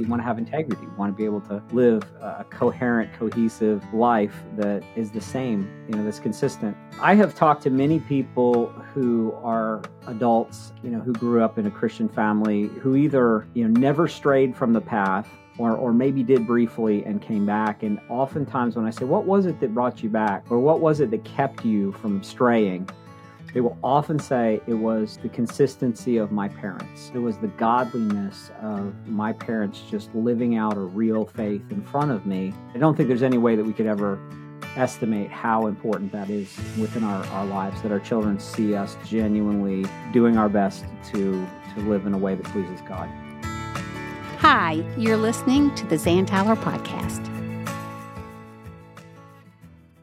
We want to have integrity. We want to be able to live a coherent, cohesive life that is the same, you know, that's consistent. I have talked to many people who are adults, you know, who grew up in a Christian family, who either, you know, never strayed from the path or, or maybe did briefly and came back. And oftentimes, when I say, What was it that brought you back? or What was it that kept you from straying? They will often say it was the consistency of my parents. It was the godliness of my parents just living out a real faith in front of me. I don't think there's any way that we could ever estimate how important that is within our, our lives, that our children see us genuinely doing our best to, to live in a way that pleases God. Hi, you're listening to the Zan Tyler Podcast.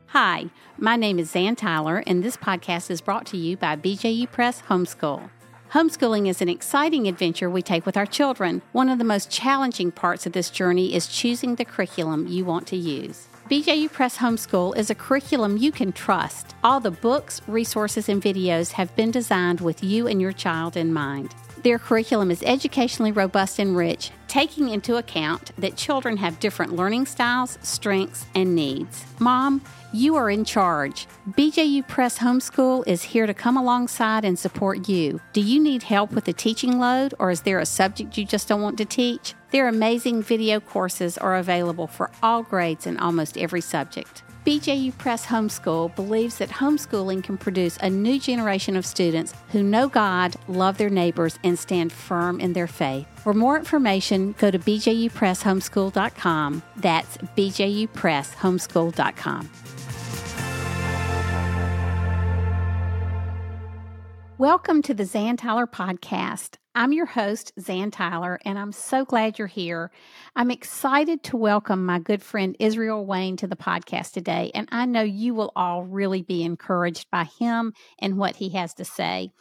Hi, my name is Zan Tyler, and this podcast is brought to you by BJU Press Homeschool. Homeschooling is an exciting adventure we take with our children. One of the most challenging parts of this journey is choosing the curriculum you want to use. BJU Press Homeschool is a curriculum you can trust. All the books, resources, and videos have been designed with you and your child in mind. Their curriculum is educationally robust and rich, taking into account that children have different learning styles, strengths, and needs. Mom, you are in charge. BJU Press Homeschool is here to come alongside and support you. Do you need help with the teaching load, or is there a subject you just don't want to teach? Their amazing video courses are available for all grades and almost every subject. BJU Press Homeschool believes that homeschooling can produce a new generation of students who know God, love their neighbors, and stand firm in their faith. For more information, go to bjupresshomeschool.com. That's bjupresshomeschool.com. Welcome to the Zan Tyler Podcast. I'm your host, Zan Tyler, and I'm so glad you're here. I'm excited to welcome my good friend Israel Wayne to the podcast today, and I know you will all really be encouraged by him and what he has to say.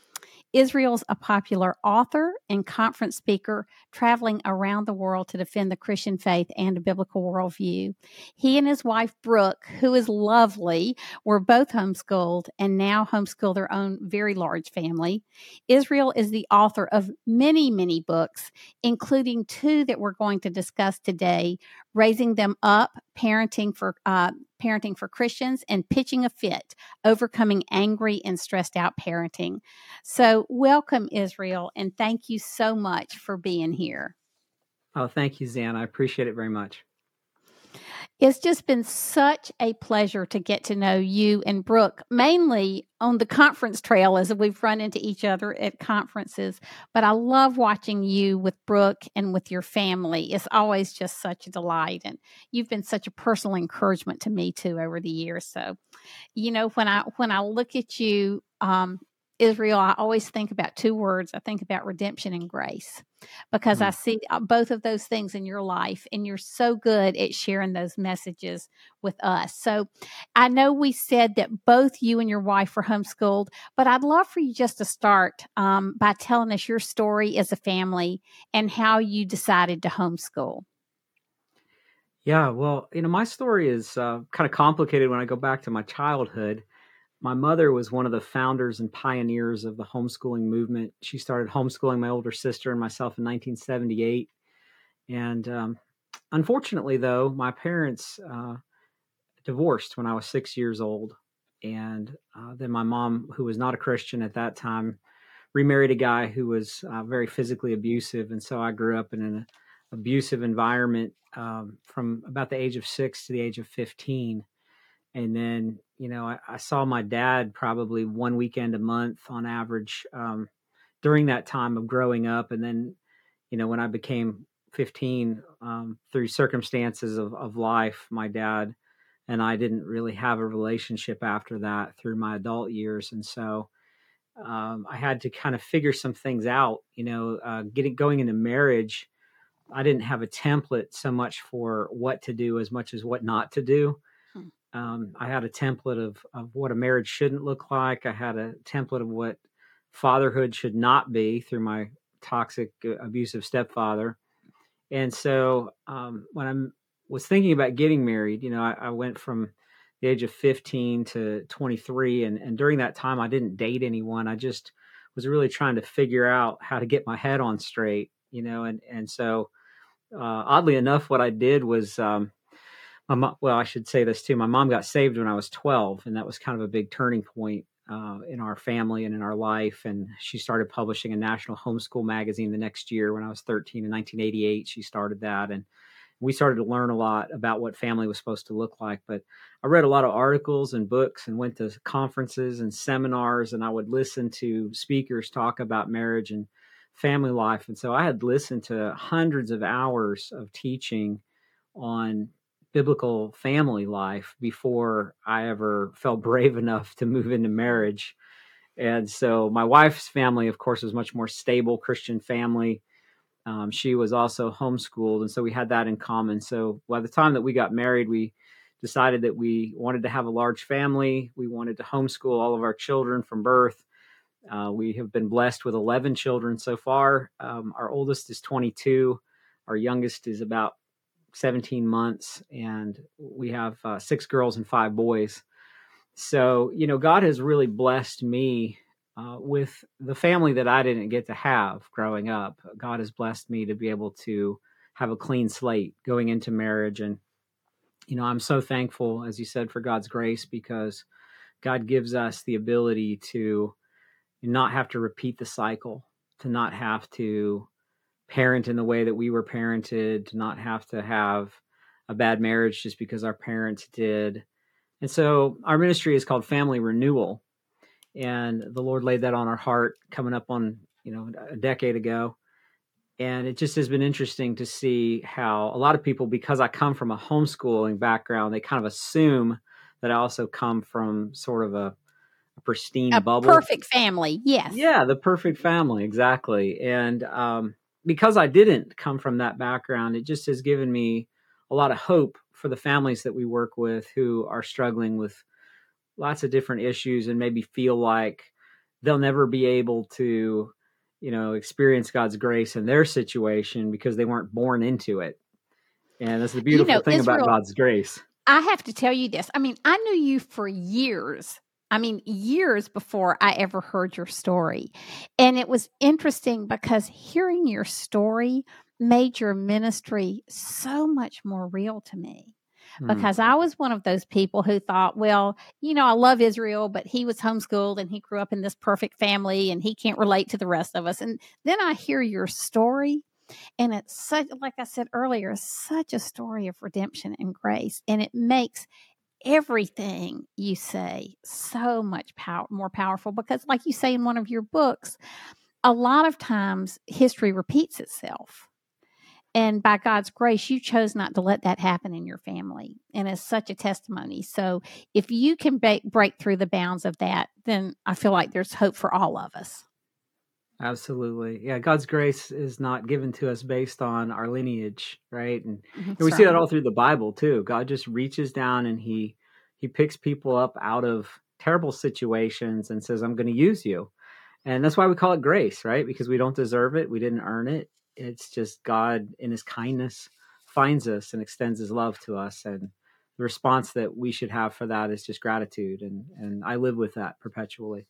Israel's a popular author and conference speaker traveling around the world to defend the Christian faith and a biblical worldview. He and his wife, Brook, who is lovely, were both homeschooled and now homeschool their own very large family. Israel is the author of many, many books, including two that we're going to discuss today Raising Them Up, Parenting for uh, Parenting for Christians, and Pitching a Fit, Overcoming Angry and Stressed Out Parenting. So, welcome, Israel, and thank you so much for being here. Oh, thank you, Zan. I appreciate it very much. It's just been such a pleasure to get to know you and Brook, mainly on the conference trail as we've run into each other at conferences. But I love watching you with Brook and with your family. It's always just such a delight. And you've been such a personal encouragement to me too over the years. So, you know, when I when I look at you, um, Israel, I always think about two words. I think about redemption and grace because mm-hmm. I see uh, both of those things in your life, and you're so good at sharing those messages with us. So I know we said that both you and your wife were homeschooled, but I'd love for you just to start um, by telling us your story as a family and how you decided to homeschool. Yeah, well, you know, my story is uh, kind of complicated when I go back to my childhood my mother was one of the founders and pioneers of the homeschooling movement. She started homeschooling my older sister and myself in 1978. And um, unfortunately, though, my parents uh, divorced when I was six years old. And uh, then my mom, who was not a Christian at that time, remarried a guy who was uh, very physically abusive. And so I grew up in an abusive environment um, from about the age of six to the age of 15 and then you know I, I, saw my dad probably one weekend a month on average um, during that time of growing up. And then you know when i became 15 um, through circumstances of, of life my dad and i didn't really have a relationship after that through my adult years. And so um, i had to kind of figure some things out you know uh, getting going into marriage i didn't have a template so much for what to do as much as what not to do um, I had a template of, of what a marriage shouldn't look like. I had a template of what fatherhood should not be through my toxic, uh, abusive stepfather. And so um, when I was thinking about getting married, you know, I, I, went from the age of 15 to 23. And, and during that time, I didn't date anyone. I just was really trying to figure out how to get my head on straight, you know, and, and so uh, oddly enough, what I did was, um, my mom, well, I should say this too. My mom got saved when I was 12, and that was kind of a big turning point uh, in our family and in our life. And she started publishing a national homeschool magazine the next year when I was 13 in 1988. She started that, and we started to learn a lot about what family was supposed to look like. But I read a lot of articles and books and went to conferences and seminars, and I would listen to speakers talk about marriage and family life. And so I had listened to hundreds of hours of teaching on biblical family life before I ever felt brave enough to move into marriage. And so my wife's family, of course, was much more stable Christian family. Um, she was also homeschooled, and so we had that in common. So by the time that we got married, we decided that we wanted to have a large family. We wanted to homeschool all of our children from birth. Uh, we have been blessed with 11 children so far. Um, our oldest is 22, our youngest is about 17 months, and we have uh, six girls and five boys. So, you know, God has really blessed me uh, with the family that I didn't get to have growing up. God has blessed me to be able to have a clean slate going into marriage. And, you know, I'm so thankful, as you said, for God's grace because God gives us the ability to not have to repeat the cycle, to not have to parent in the way that we were parented, to not have to have a bad marriage just because our parents did. And so our ministry is called Family Renewal. And the Lord laid that on our heart coming up on, you know, a decade ago. And it just has been interesting to see how a lot of people, because I come from a homeschooling background, they kind of assume that I also come from sort of a a pristine a bubble. Perfect family, yes. Yeah, the perfect family, exactly. And um, because I didn't come from that background, it just has given me a lot of hope for the families that we work with who are struggling with lots of different issues and maybe feel like they'll never be able to, you know, experience God's grace in their situation because they weren't born into it. And that's the beautiful you know, thing about God's grace. I have to tell you this. I mean, I knew you for years I mean, years before I ever heard your story. And it was interesting because hearing your story made your ministry so much more real to me. Hmm. Because I was one of those people who thought, well, you know, I love Israel, but he was homeschooled and he grew up in this perfect family and he can't relate to the rest of us. And then I hear your story and it's such, like I said earlier, such a story of redemption and grace. And it makes everything you say so much power, more powerful because, like you say in one of your books, a lot of times history repeats itself. And by God's grace, you chose not to let that happen in your family. And it's such a testimony. So if you can ba- break through the bounds of that, then I feel like there's hope for all of us. Absolutely. Yeah, God's grace is not given to us based on our lineage, right? And, mm-hmm. and we see that all through the Bible too. God just reaches down and he he picks people up out of terrible situations and says, "I'm going to use you." And that's why we call it grace, right? Because we don't deserve it, we didn't earn it. It's just God in his kindness finds us and extends his love to us and the response that we should have for that is just gratitude and and I live with that perpetually.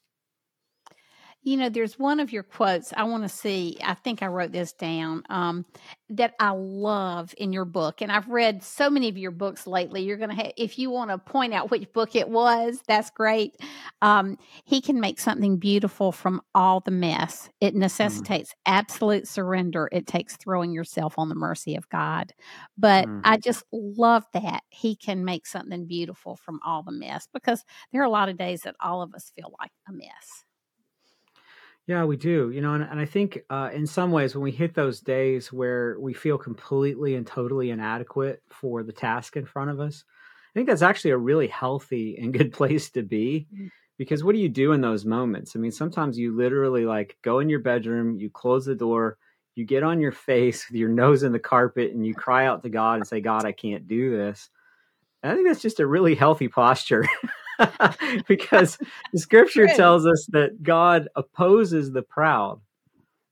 You know, there's one of your quotes I want to see. I think I wrote this down um, that I love in your book, and I've read so many of your books lately. You're going to have, if you want to point out which book it was, that's great. Um, he can make something beautiful from all the mess. It mm. necessitates mm. absolute surrender. It takes throwing yourself on the mercy of God. But mm. I just love that he can make something beautiful from all the mess because there are a lot of days that all of us feel like a mess. Yeah, we do. You know, and, and I think uh, in some ways, when we hit those days where we feel completely and totally inadequate for the task in front of us, I think that's actually a really healthy and good place to be. Mm-hmm. Because what do you do in those moments? I mean, sometimes you literally like go in your bedroom, you close the door, you get on your face with your nose in the carpet, and you cry out to God and say, God, I can't do this. And I think that's just a really healthy posture. because the scripture tells us that God opposes the proud,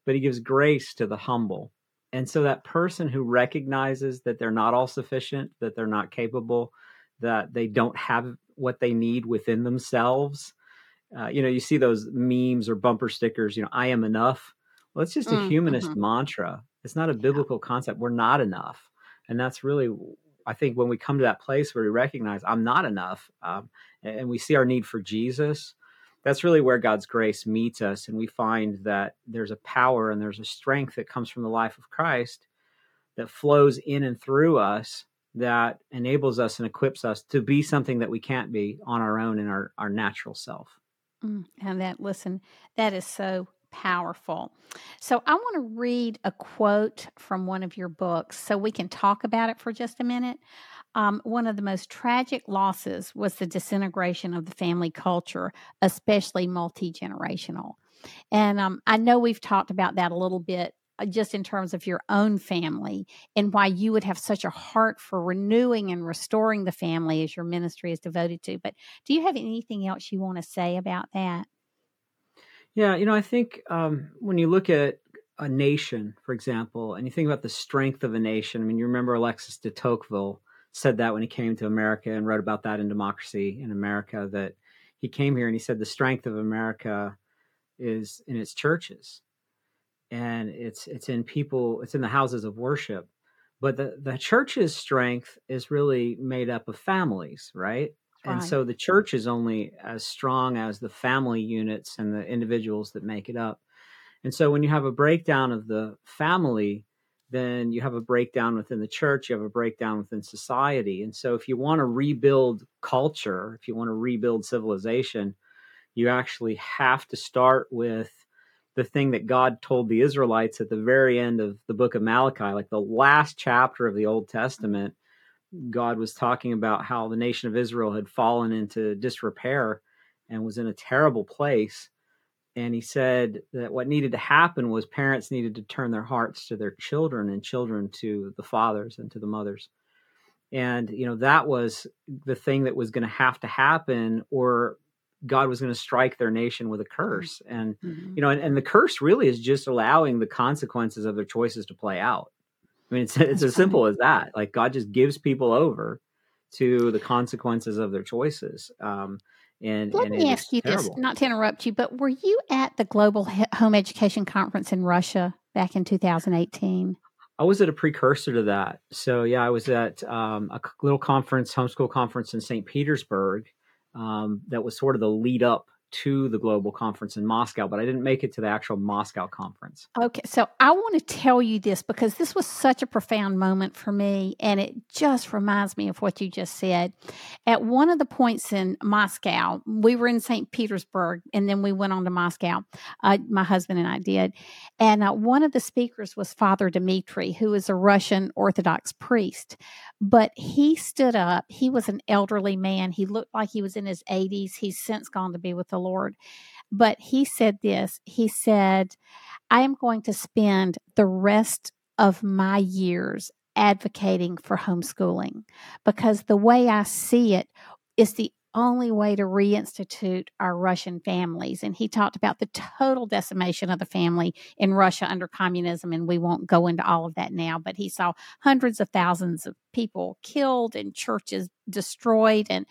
but he gives grace to the humble. And so that person who recognizes that they're not all sufficient, that they're not capable, that they don't have what they need within themselves. Uh, you know, you see those memes or bumper stickers, you know, I am enough. Well, it's just a mm, humanist mm-hmm. mantra. It's not a biblical concept. We're not enough. And that's really, I think, when we come to that place where we recognize I'm not enough um, and we see our need for Jesus, that's really where God's grace meets us. And we find that there's a power and there's a strength that comes from the life of Christ that flows in and through us that enables us and equips us to be something that we can't be on our own in our, our natural self. Mm, and that, listen, that is so powerful. So I want to read a quote from one of your books so we can talk about it for just a minute. Um, one of the most tragic losses was the disintegration of the family culture, especially multi generational. And um, I know we've talked about that a little bit uh, just in terms of your own family and why you would have such a heart for renewing and restoring the family as your ministry is devoted to. But do you have anything else you want to say about that? Yeah, you know, I think um, when you look at a nation, for example, and you think about the strength of a nation, I mean, you remember Alexis de Tocqueville said that when he came to America and wrote about that in Democracy in America, that he came here and he said the strength of America is in its churches and it's it's in people, it's in the houses of worship. But the, the church's strength is really made up of families, right? And so the church is only as strong as the family units and the individuals that make it up. And so when you have a breakdown of the family, then you have a breakdown within the church, you have a breakdown within society. And so if you want to rebuild culture, if you want to rebuild civilization, you actually have to start with the thing that God told the Israelites at the very end of the book of Malachi, like the last chapter of the Old Testament God was talking about how the nation of Israel had fallen into disrepair and was in a terrible place. And he said that what needed to happen was parents needed to turn their hearts to their children and children to the fathers and to the mothers. And, you know, that was the thing that was going to have to happen, or God was going to strike their nation with a curse. And, mm-hmm. you know, and, and the curse really is just allowing the consequences of their choices to play out. I mean, it's it's as simple as that. Like God just gives people over to the consequences of their choices. Um, and let and me ask you terrible. this, not to interrupt you, but were you at the Global Home Education Conference in Russia back in 2018? I was at a precursor to that. So yeah, I was at um, a little conference, homeschool conference in St. Petersburg. Um, that was sort of the lead up to the global conference in Moscow, but I didn't make it to the actual Moscow conference. Okay, so I want to tell you this because this was such a profound moment for me, and it just reminds me of what you just said. At one of the points in Moscow, we were in St. Petersburg, and then we went on to Moscow. Uh, my husband and I did, and uh, one of the speakers was Father Dmitri, who is a Russian Orthodox priest. But he stood up. He was an elderly man. He looked like he was in his 80s. He's since gone to be with the Lord. But he said this He said, I am going to spend the rest of my years advocating for homeschooling because the way I see it is the only way to reinstitute our Russian families. And he talked about the total decimation of the family in Russia under communism. And we won't go into all of that now, but he saw hundreds of thousands of people killed and churches destroyed. And,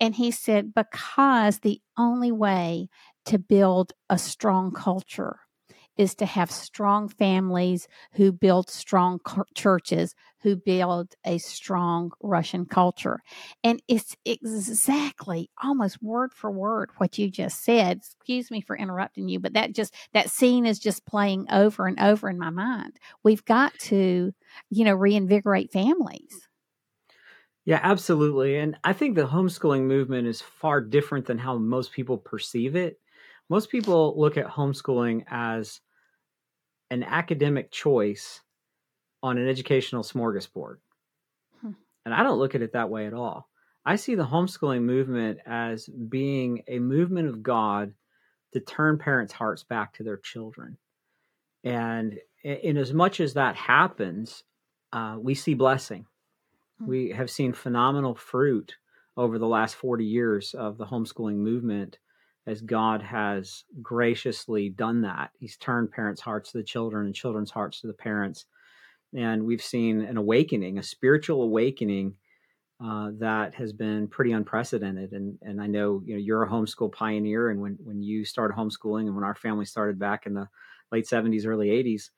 and he said, because the only way to build a strong culture is to have strong families who build strong churches, who build a strong Russian culture. And it's exactly almost word for word what you just said. Excuse me for interrupting you, but that just, that scene is just playing over and over in my mind. We've got to, you know, reinvigorate families. Yeah, absolutely. And I think the homeschooling movement is far different than how most people perceive it. Most people look at homeschooling as an academic choice on an educational smorgasbord. Hmm. And I don't look at it that way at all. I see the homeschooling movement as being a movement of God to turn parents' hearts back to their children. And in as much as that happens, uh, we see blessing. Hmm. We have seen phenomenal fruit over the last 40 years of the homeschooling movement as God has graciously done that. He's turned parents' hearts to the children and children's hearts to the parents. And we've seen an awakening, a spiritual awakening uh, that has been pretty unprecedented. And and I know you know you're a homeschool pioneer, and when when you started homeschooling, and when our family started back in the late '70s, early '80s,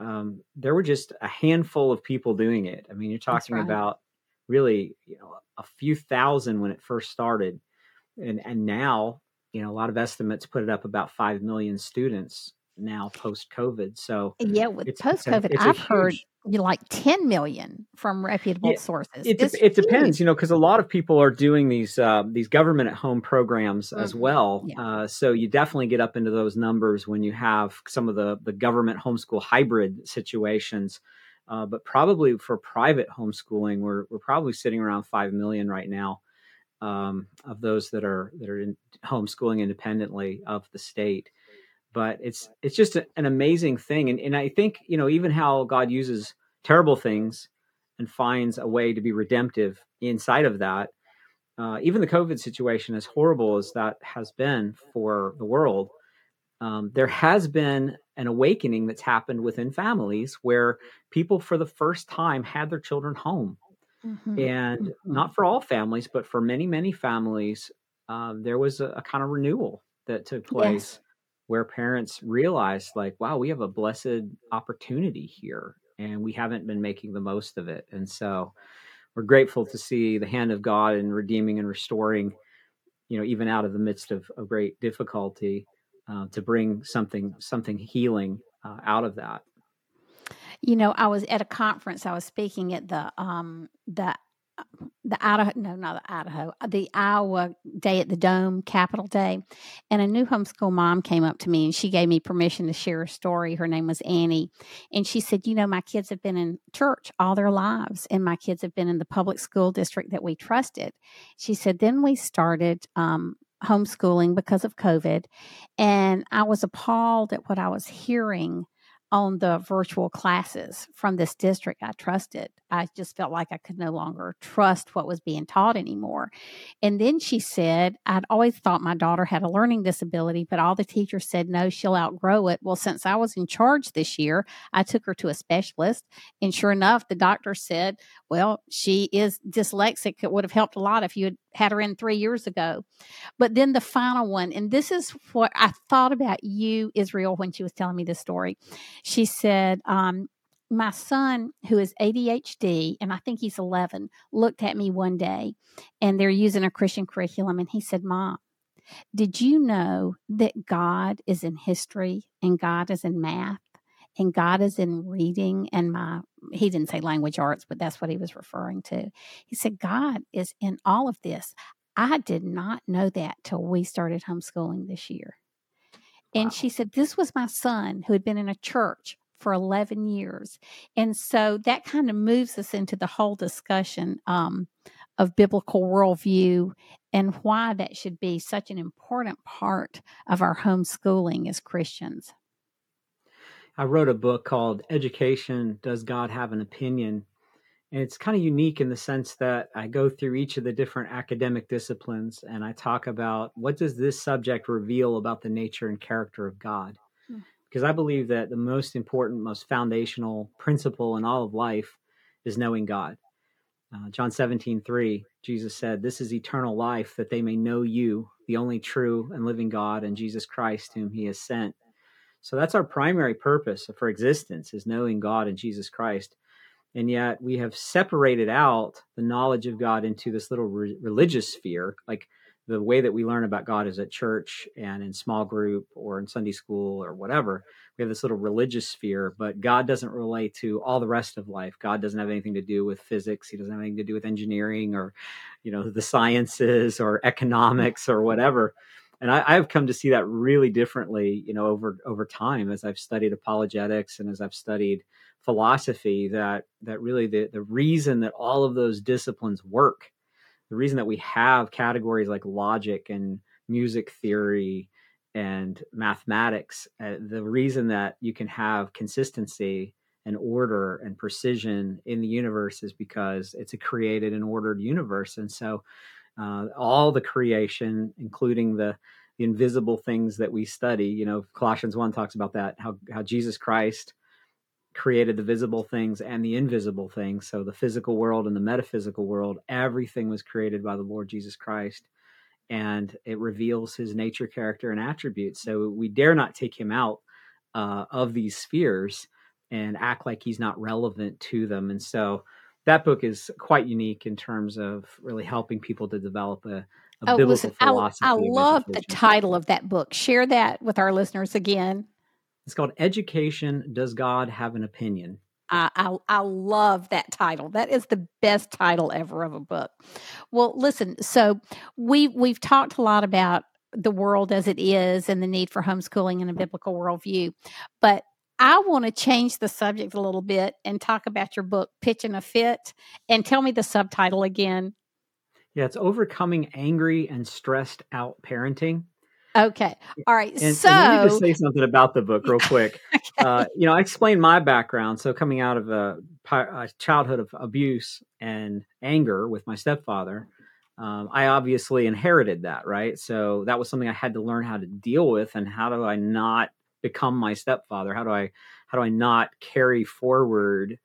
um, there were just a handful of people doing it. I mean, you're talking right. about really, you know, a few thousand when it first started, and and now, you know, a lot of estimates put it up about five million students now post COVID. So yeah, with post COVID, I've huge, heard you know, like 10 million from reputable sources. It, it depends, you know, because a lot of people are doing these uh, these government at home programs mm-hmm. as well. Yeah. Uh, so you definitely get up into those numbers when you have some of the the government homeschool hybrid situations. Uh, but probably for private homeschooling, we're we're probably sitting around five million right now um, of those that are that are in homeschooling independently of the state. But it's it's just a, an amazing thing and, and i think you know even how god uses terrible things and finds a way to be redemptive inside of that uh, even the covid situation as horrible as that has been for the world um, there has been an awakening that's happened within families where people for the first time had their children home mm-hmm. and mm-hmm. not for all families but for many many families um, there was a, a, kind of renewal that took place yes where parents realized, like wow we have a blessed opportunity here and we haven't been making the most of it and so we're grateful to see the hand of god in redeeming and restoring you know even out of the midst of, of great difficulty uh, to bring something something healing uh, out of that you know i was at a conference i was speaking at the um the the Idaho, no, not the Idaho, uh, the Iowa Day at the Dome, Capital Day. And a new homeschool mom came up to me and she gave me permission to share a story. Her name was Annie. And she said, You know, my kids have been in church all their lives, and my kids have been in the public school district that we trusted. She said, Then we started um, homeschooling because of COVID. And I was appalled at what I was hearing on the virtual classes from this district I trusted. I just felt like I could no longer trust what was being taught anymore. And then she said, I'd always thought my daughter had a learning disability, but all the teachers said, no, she'll outgrow it. Well, since I was in charge this year, I took her to a specialist. And sure enough, the doctor said, well, she is dyslexic. It would have helped a lot if you had had her in three years ago. But then the final one, and this is what I thought about you, Israel, when she was telling me this story. She said, um, my son, who is ADHD, and I think he's 11, looked at me one day and they're using a Christian curriculum. And he said, Mom, did you know that God is in history and God is in math and God is in reading and my, he didn't say language arts, but that's what he was referring to. He said, God is in all of this. I did not know that till we started homeschooling this year. And wow. she said, This was my son who had been in a church for 11 years. And so that kind of moves us into the whole discussion um, of biblical worldview and why that should be such an important part of our homeschooling as Christians. I wrote a book called Education Does God Have an Opinion? And it's kind of unique in the sense that I go through each of the different academic disciplines and I talk about what does this subject reveal about the nature and character of God? because I believe that the most important, most foundational principle in all of life is knowing God. Uh, John 17, 3, Jesus said, This is eternal life, that they may know you, the only true and living God, and Jesus Christ, whom he has sent. So that's our primary purpose for existence, is knowing God and Jesus Christ. And yet we have separated out the knowledge of God into this little re- religious sphere. Like the way that we learn about God is at church and in small group or in Sunday school or whatever. We have this little religious sphere, but God doesn't relate to all the rest of life. God doesn't have anything to do with physics. He doesn't have anything to do with engineering or, you know, the sciences or economics or whatever. And I, I've come to see that really differently, you know, over over time as I've studied apologetics and as I've studied philosophy. That that really the the reason that all of those disciplines work the reason that we have categories like logic and music theory and mathematics, uh, the reason that you can have consistency and order and precision in the universe is because it's a created and ordered universe. And so, uh, all the creation, including the, the invisible things that we study, you know, Colossians 1 talks about that, how, how Jesus Christ created the visible things and the invisible things. So the physical world and the metaphysical world, everything was created by the Lord Jesus Christ. And it reveals his nature, character, and attributes. So we dare not take him out uh, of these spheres. and act like he's not relevant to them. And so that book is quite unique in terms of really helping people to develop a, a oh, biblical listen, philosophy. I, I love the title of that book. Share that with our listeners again. It's called Education Does God Have an Opinion? I, I, I, love that title. That is the best title ever of a book. Well, listen, so we we've talked a lot about the world as it is and the need for homeschooling and a biblical worldview. But I want to change the subject a little bit and talk about your book, Pitching a Fit, and tell me the subtitle again. Yeah, it's Overcoming Angry and Stressed Out Parenting. Okay. All right. And, so and let me just say something about the book real quick. okay. uh, you know, I explained my background. So coming out of a, a childhood of abuse and anger with my stepfather, um, I obviously inherited that, right? So that was something I had to learn how to deal with, and how do I not become my stepfather? How do I how do I not carry forward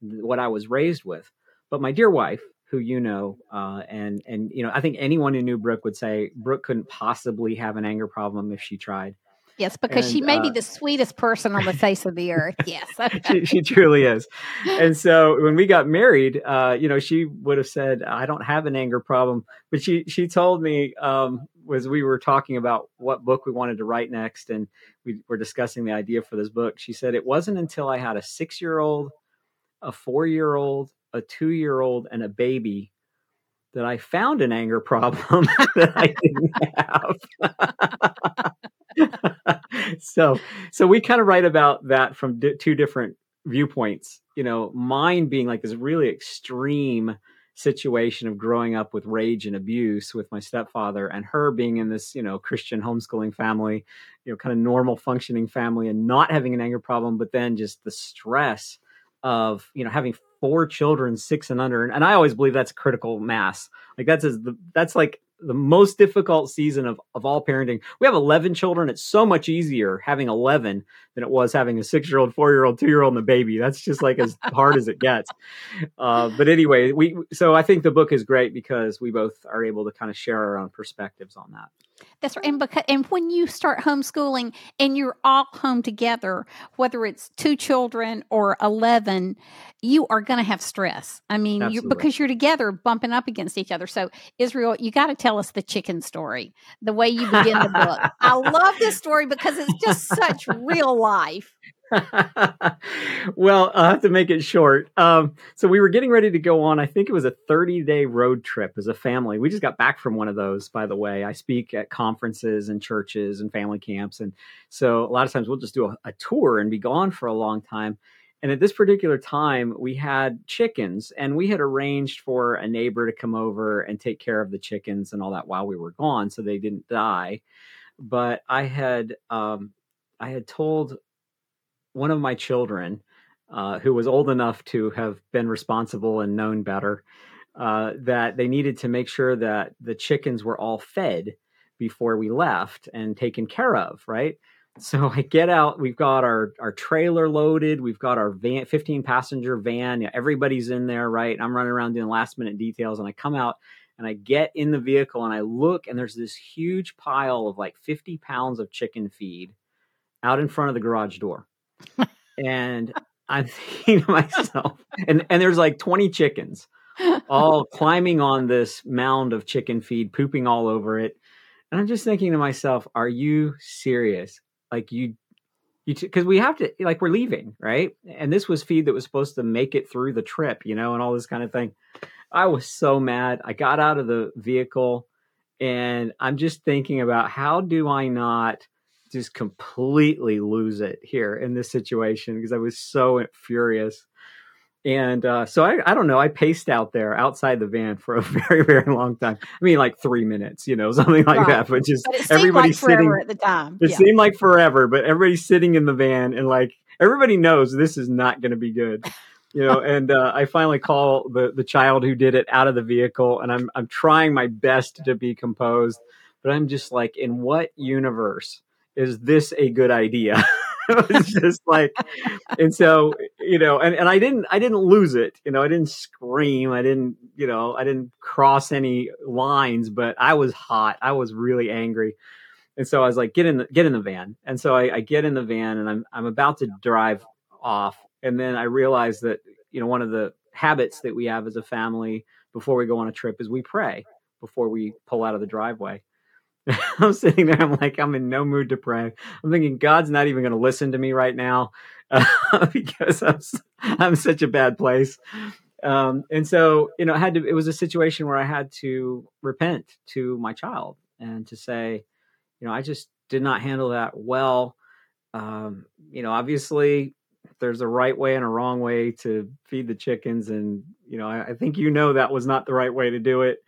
what I was raised with? But my dear wife, who you know, uh, and and you know, I think anyone who knew Brook would say Brook couldn't possibly have an anger problem if she tried. Yes, because and, she may uh, be the sweetest person on the face of the earth. Yes, she, she, truly is. And so when we got married, uh, you know, she would have said, "I don't have an anger problem," but she she told me um, was we were talking about what book we wanted to write next, and we were discussing the idea for this book. She said it wasn't until I had a six year old, a four year old, a two year old, and a baby that I found an anger problem that I didn't have. so so we kind of write about that from di- two different viewpoints you know mine being like this really extreme situation of growing up with rage and abuse with my stepfather and her being in this you know christian homeschooling family you know kind of normal functioning family and not having an anger problem but then just the stress of you know having four children six and under and, i always believe that's critical mass. Like that's as the, that's like the most difficult season of, of all parenting. We have 11 children. It's so much easier having 11 than it was having a six year old, four year old, two year old, and a baby. That's just like as hard as it gets. Uh, but anyway, we, so I think the book is great because we both are able to kind of share our own perspectives on that. That's right. And because and when you start homeschooling and you're all home together, whether it's two children or eleven, you are going to have stress. I mean, you're, because you're together, bumping up against each other. So, Israel, you got to tell us the chicken story, the way you begin the book. I love this story because it's just such real life. well, I'll have to make it short. Um, so we were getting ready to go on. I think it was a 30 day road trip as a family. We just got back from one of those, by the way. I speak at conferences and churches and family camps. And so a lot of times we'll just do a, a tour and be gone for a long time. And at this particular time, we had chickens, and we had arranged for a neighbor to come over and take care of the chickens and all that while we were gone, so they didn't die. But I had um, I had told one of my children, uh, who was old enough to have been responsible and known better, uh, that they needed to make sure that the chickens were all fed before we left and taken care of, right? So I get out, we've got our our trailer loaded, we've got our van 15 passenger van, everybody's in there, right? I'm running around doing last minute details and I come out and I get in the vehicle and I look and there's this huge pile of like 50 pounds of chicken feed out in front of the garage door and I'm thinking to myself, and and there's like 20 chickens all climbing on this mound of chicken feed, pooping all over it. And I'm just thinking to myself, are you serious? Like you, you, because we have to, like we're leaving, right? And this was feed that was supposed to make it through the trip, you know, and all this kind of thing. I was so mad. I got out of the vehicle and I'm just thinking about how do I not just completely lose it here in this situation because I was so furious. And uh, so I, I don't know. I paced out there outside the van for a very, very long time. I mean, like three minutes, you know, something like right. that. But just but everybody's like sitting at the time. It yeah. seemed like forever, but everybody's sitting in the van and like everybody knows this is not going to be good, you know. and uh, I finally call the the child who did it out of the vehicle, and I'm I'm trying my best to be composed, but I'm just like, in what universe? is this a good idea? it's just like, and so, you know, and, and I didn't, I didn't lose it. You know, I didn't scream. I didn't, you know, I didn't cross any lines, but I was hot. I was really angry. And so I was like, get in the, get in the van. And so I, I get in the van and I'm, I'm about to drive off And then I realized that, you know, one of the habits that we have as a family before we go on a trip is we pray before we pull out of the driveway. I'm sitting there, I'm like, I'm in no mood to pray. I'm thinking God's not even going to listen to me right now uh, because I'm, I'm such a bad place. Um, and so, you know, I had to, it was a situation where I had to repent to my child and to say, you know, I just did not handle that well. Um, you know, obviously there's a right way and a wrong way to feed the chickens. And, you know, I, I think you know that was not the right way to do it,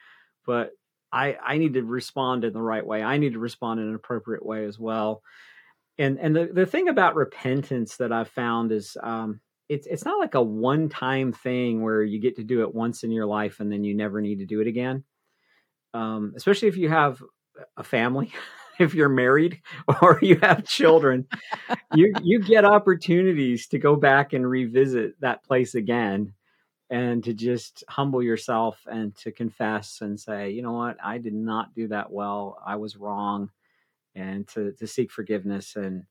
but I, I need to respond in the right way. I need to respond in an appropriate way as well. And and the, the thing about repentance that I've found is um, it's it's not like a one time thing where you get to do it once in your life and then you never need to do it again. Um, especially if you have a family, if you're married or you have children, you you get opportunities to go back and revisit that place again and to just humble yourself and to confess and say, you know what, I did not do that well. I was wrong and to to seek forgiveness and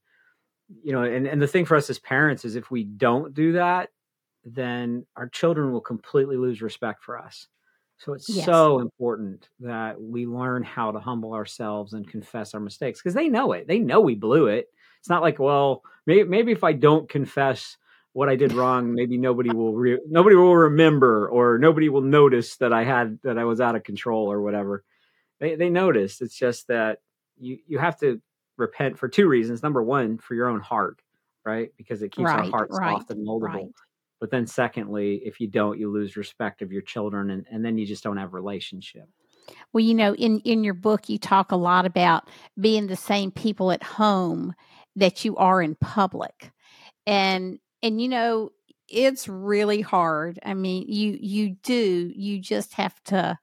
you know and, and the thing for us as parents is if we don't do that then our children will completely lose respect for us so it's yes. so important that we learn how to humble ourselves and confess our mistakes because they know it they know we blew it it's not like well maybe, maybe if i don't confess what i did wrong maybe nobody will re- nobody will remember or nobody will notice that i had that i was out of control or whatever they, they notice it's just that you you have to repent for two reasons. Number one, for your own heart, right? Because it keeps right, our heart right, soft and moldable. Right. But then secondly, if you don't, you lose respect of your children and, and then you just don't have relationship. Well, you know, in, in your book you talk a lot about being the same people at home that you are in public. And and you know, it's really hard. I mean, you you do, you just have to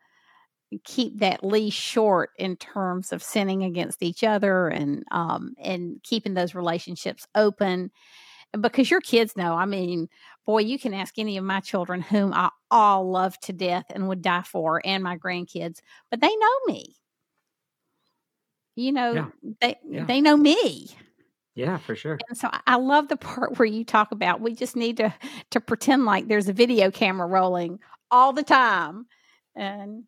keep that leash short in terms of sinning against each other and um and keeping those relationships open because your kids know i mean boy you can ask any of my children whom i all love to death and would die for and my grandkids but they know me you know yeah. they yeah. they know me yeah for sure and so i love the part where you talk about we just need to to pretend like there's a video camera rolling all the time and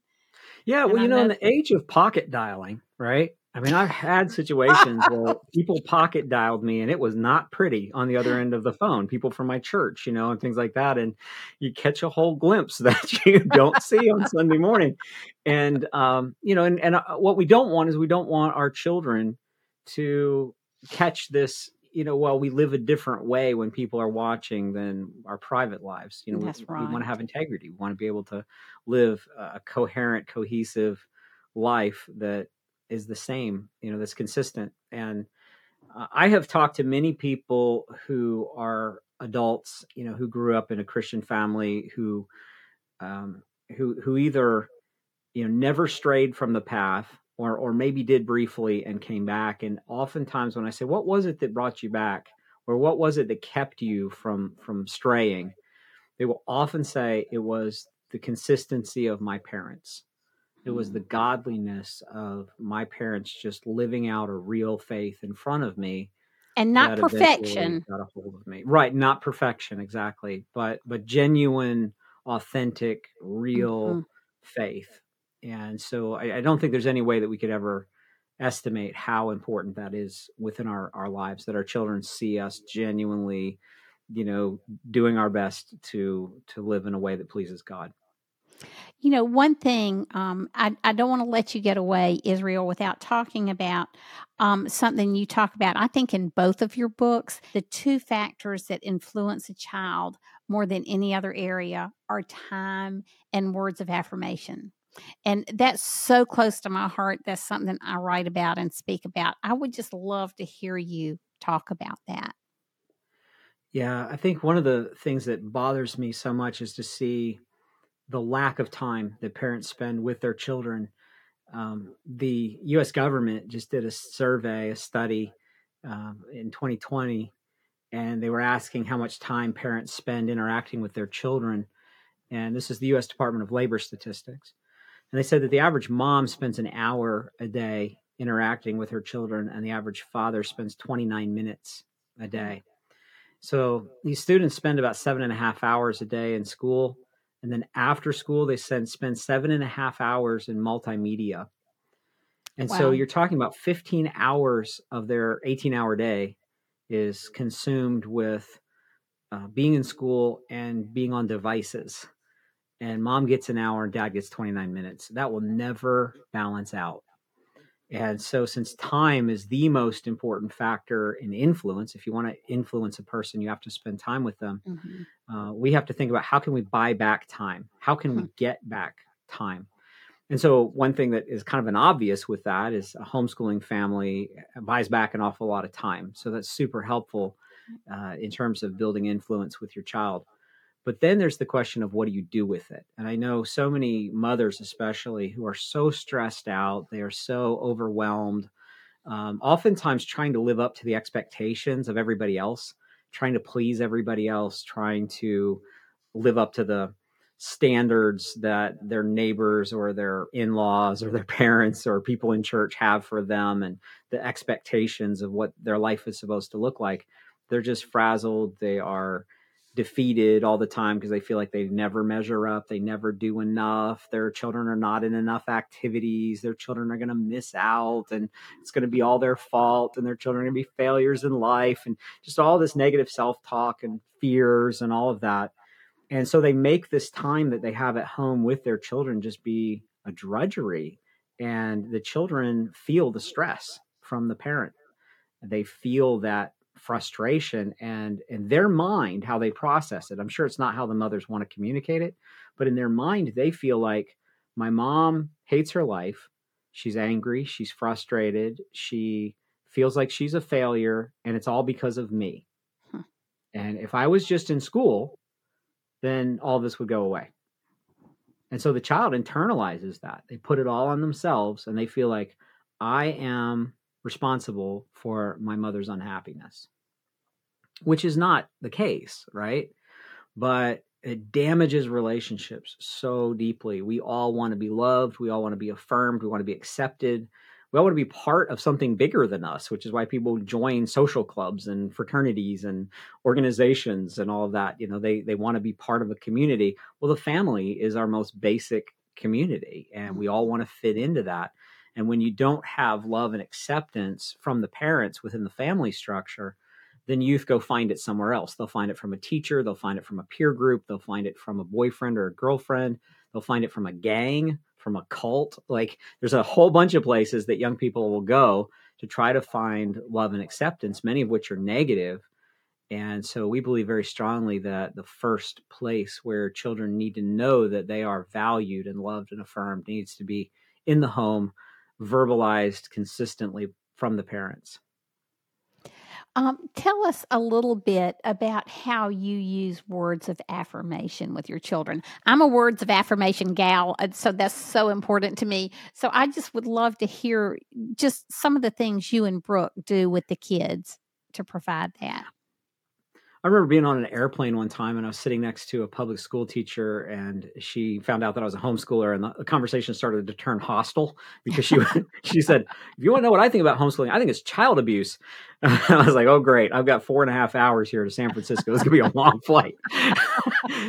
yeah, well, you know, in the age of pocket dialing, right? I mean, I've had situations where people pocket dialed me and it was not pretty on the other end of the phone, people from my church, you know, and things like that. And you catch a whole glimpse that you don't see on Sunday morning. And, um, you know, and, and uh, what we don't want is we don't want our children to catch this you know, while we live a different way when people are watching than our private lives. You know, That's we, right. we want to have integrity. We want to be able to live a coherent, cohesive life that is the same, you know, that's consistent. And uh, I have talked to many people who are adults, you know, who grew up in a Christian family, who, um, who, who either, you know, never strayed from the path or or maybe did briefly and came back. And oftentimes when i say what was it that brought you back? or what was it that kept you from from straying? they will often say it was the consistency of my parents. It was the mm. godliness of my parents just living out a real faith in front of me and not perfection. got a hold of me. Right not perfection exactly but but genuine authentic real mm-hmm. faith and so I, I, don't think there's any way that we could ever estimate how important that is within our, our lives that our children see us genuinely you know doing our best to to live in a way that pleases god. You know one thing um, I, I don't want to let you get away israel without talking about um, something you talk about i think in both of your books. The two factors that influence a child more than any other area are time and words of affirmation and that's so close to my heart. That's something I write about and speak about. I would just love to hear you talk about that. Yeah, I think one of the things that bothers me so much is to see the lack of time that parents spend with their children. Um, the U.S. government just did a survey, a study um, in 2020, and they were asking how much time parents spend interacting with their children. And this is the U.S. Department of Labor statistics. And they said that the average mom spends an hour a day interacting with her children, and the average father spends 29 minutes a day. So these students spend about seven and a half hours a day in school. And then after school, they spend, spend seven and a half hours in multimedia. And wow. so you're talking about 15 hours of their 18 hour day is consumed with uh, being in school and being on devices. And mom gets an hour and dad gets 29 minutes. That will never balance out. And so, since time is the most important factor in influence, if you want to influence a person, you have to spend time with them. Mm-hmm. Uh, we have to think about how can we buy back time? How can we hmm. get back time? And so, one thing that is kind of an obvious with that is a homeschooling family buys back an awful lot of time. So, that's super helpful uh, in terms of building influence with your child. But then there's the question of what do you do with it? And I know so many mothers, especially, who are so stressed out, they are so overwhelmed, um, oftentimes trying to live up to the expectations of everybody else, trying to please everybody else, trying to live up to the standards that their neighbors or their in laws or their parents or people in church have for them and the expectations of what their life is supposed to look like. They're just frazzled. They are defeated all the time because they feel like they never measure up, they never do enough, their children are not in enough activities, their children are going to miss out, and it's going to be all their fault, and their children are going to be failures in life, and just all this negative self talk and fears and all of that. And so they make this time that they have at home with their children just be a drudgery, and the children feel the stress from the parent. They feel that frustration and in their mind how they process it. I'm sure it's not how the mothers want to communicate it but in their mind they feel like my mom hates her life. She's angry. She's frustrated. She feels like she's a failure and it's all because of me. Huh. and if i was just in school then all this would go away. And so the child internalizes that. They put it all on themselves and they feel like i am responsible for my mother's unhappiness, which is not the case, right? But it damages relationships so deeply. We all want to be loved. We all want to be affirmed. We want to be accepted. We all want to be part of something bigger than us, which is why people join social clubs and fraternities and organizations and all of that. You know, they they want to be part of a community. Well, the family is our most basic community, and we all want to fit into that. And when you don't have love and acceptance from the parents within the family structure, then youth go find it somewhere else. They'll find it from a teacher, they'll find it from a peer group, they'll find it from a boyfriend or a girlfriend, they'll find it from a gang, from a cult. Like there's a whole bunch of places that young people will go to try to find love and acceptance, many of which are negative. And so we believe very strongly that the first place where children need to know that they are valued and loved and affirmed needs to be in the home verbalized consistently from the parents. Um, tell us a little bit about how you use words of affirmation with your children. I'm a words of affirmation gal, so that's so important to me. So I just would love to hear just some of the things you and Brook do with the kids to provide that. I remember being on an airplane one time and I was sitting next to a public school teacher and she found out that I was a homeschooler and the conversation started to turn hostile because she she said, if you want to know what I think about homeschooling, I think it's child abuse. I was like, oh great, I've got four and a half hours here to San Francisco. This is gonna be a long flight.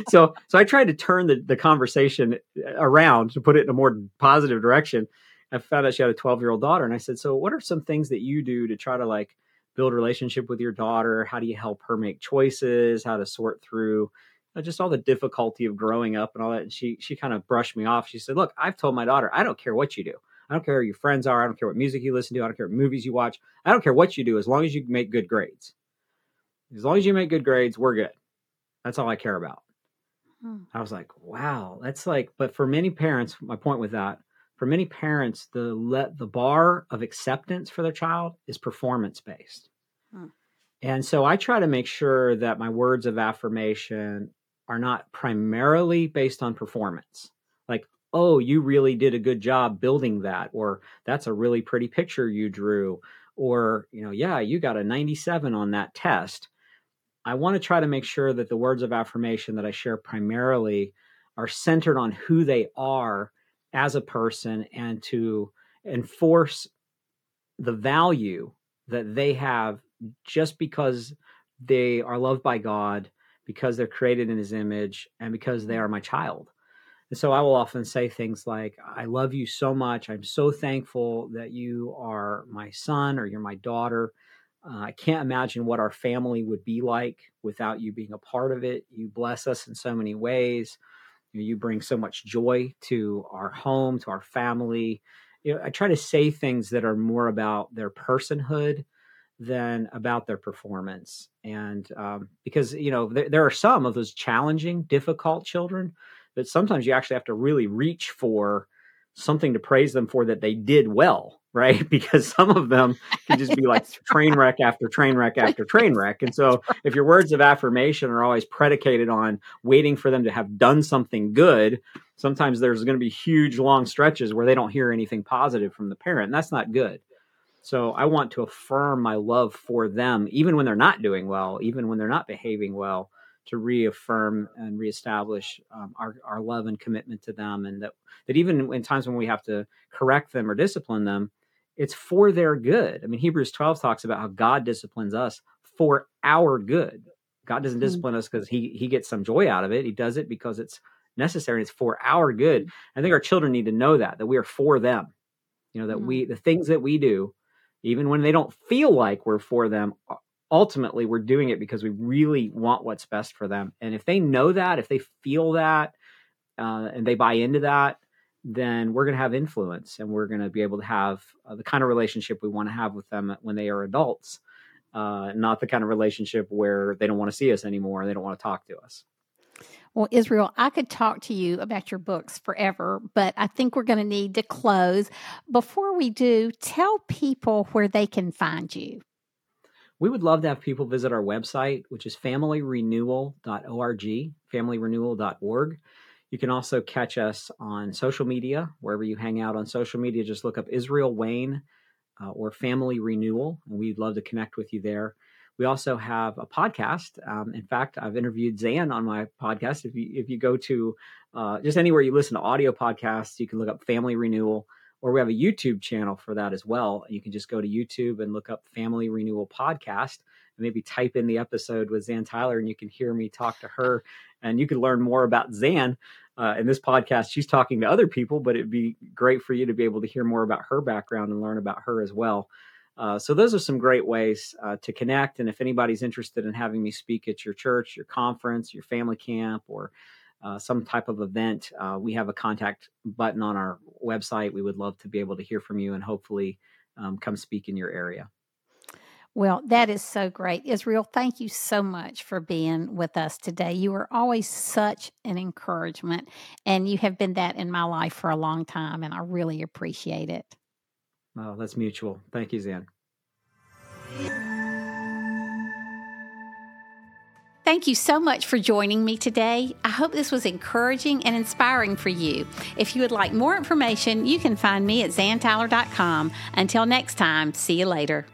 so so I tried to turn the, the conversation around to put it in a more positive direction. I found out she had a 12 year old daughter and I said, so what are some things that you do to try to like build relationship with your daughter? How do you help her make choices? How to sort through uh, just all the difficulty of growing up and all that? And she she kind of brushed me off. She said look i've told my daughter i don't care what you do. I don't care who your friends are. I don't care what music you listen to. I don't care what movies you watch. I don't care what you do as long as you make good grades. As long as you make good grades we're good. That's all i care about. Hmm. i was like wow that's like but for many parents my point with that for many parents, the let the bar of acceptance for their child is performance based. Hmm. And so I try to make sure that my words of affirmation are not primarily based on performance. Like, oh, you really did a good job building that, or that's a really pretty picture you drew, or, you know, yeah, you got a 97 on that test. I want to try to make sure that the words of affirmation that I share primarily are centered on who they are as a person and to enforce the value that they have just because they are loved by God because they're created in his image and because they are my child. And so I will often say things like, I love you so much. I'm so thankful that you are my son or you're my daughter. Uh, I can't imagine what our family would be like without you being a part of it. You bless us in so many ways. You, bring so much joy to our home, to our family. You know, I try to say things that are more about their personhood than about their performance. And um, because, you know, there, there are some of those challenging, difficult children that sometimes you actually have to really reach for something to praise them for that they did well, right? Because some of them can just be like train wreck after train wreck after train wreck. And so if your words of affirmation are always predicated on waiting for them to have done something good, sometimes there's going to be huge long stretches where they don't hear anything positive from the parent. And that's not good. So I want to affirm my love for them, even when they're not doing well, even when they're not behaving well, to reaffirm and reestablish um, our, our love and commitment to them. And that, that even in times when we have to correct them or discipline them, it's for their good. I mean, Hebrews 12 talks about how God disciplines us for our good. God doesn't mm-hmm. discipline us because he, he gets some joy out of it. He does it because it's necessary. It's for our good. I think our children need to know that, that we are for them. You know, that mm-hmm. we, the things that we do, even when they don't feel like we're for them, ultimately we're doing it because we really want what's best for them. And if they know that, if they feel that, uh, and they buy into that, then we're going to have influence and we're going to be able to have uh, the kind of relationship we want to have with them when they are adults, uh, not the kind of relationship where they don't want to see us anymore. And they don't want to talk to us. Well, Israel, I could talk to you about your books forever, but I think we're going to need to close. Before we do, tell people where they can find you. We would love to have people visit our website, which is familyrenewal.org, familyrenewal.org. You can also catch us on social media, wherever you hang out on social media. Just look up Israel Wayne uh, or Family Renewal, and we'd love to connect with you there. We also have a podcast. Um, in fact, I've interviewed Zan on my podcast. If you if you go to uh, just anywhere you listen to audio podcasts, you can look up Family Renewal, or we have a YouTube channel for that as well. You can just go to YouTube and look up Family Renewal Podcast, and maybe type in the episode with Zan Tyler, and you can hear me talk to her, and you can learn more about Zan. Uh, in this podcast, she's talking to other people, but it'd be great for you to be able to hear more about her background and learn about her as well. Uh, so those are some great ways uh, to connect. And if anybody's interested in having me speak at your church, your conference, your family camp, or uh, some type of event, uh, we have a contact button on our website. We would love to be able to hear from you and hopefully um, come speak in your area. Well, that is so great. Israel, thank you so much for being with us today. You are always such an encouragement, and you have been that in my life for a long time, and I really appreciate it. Oh, that's mutual. Thank you, Zan. Thank you so much for joining me today. I hope this was encouraging and inspiring for you. If you would like more information, you can find me at zantyler.com. Until next time, see you later.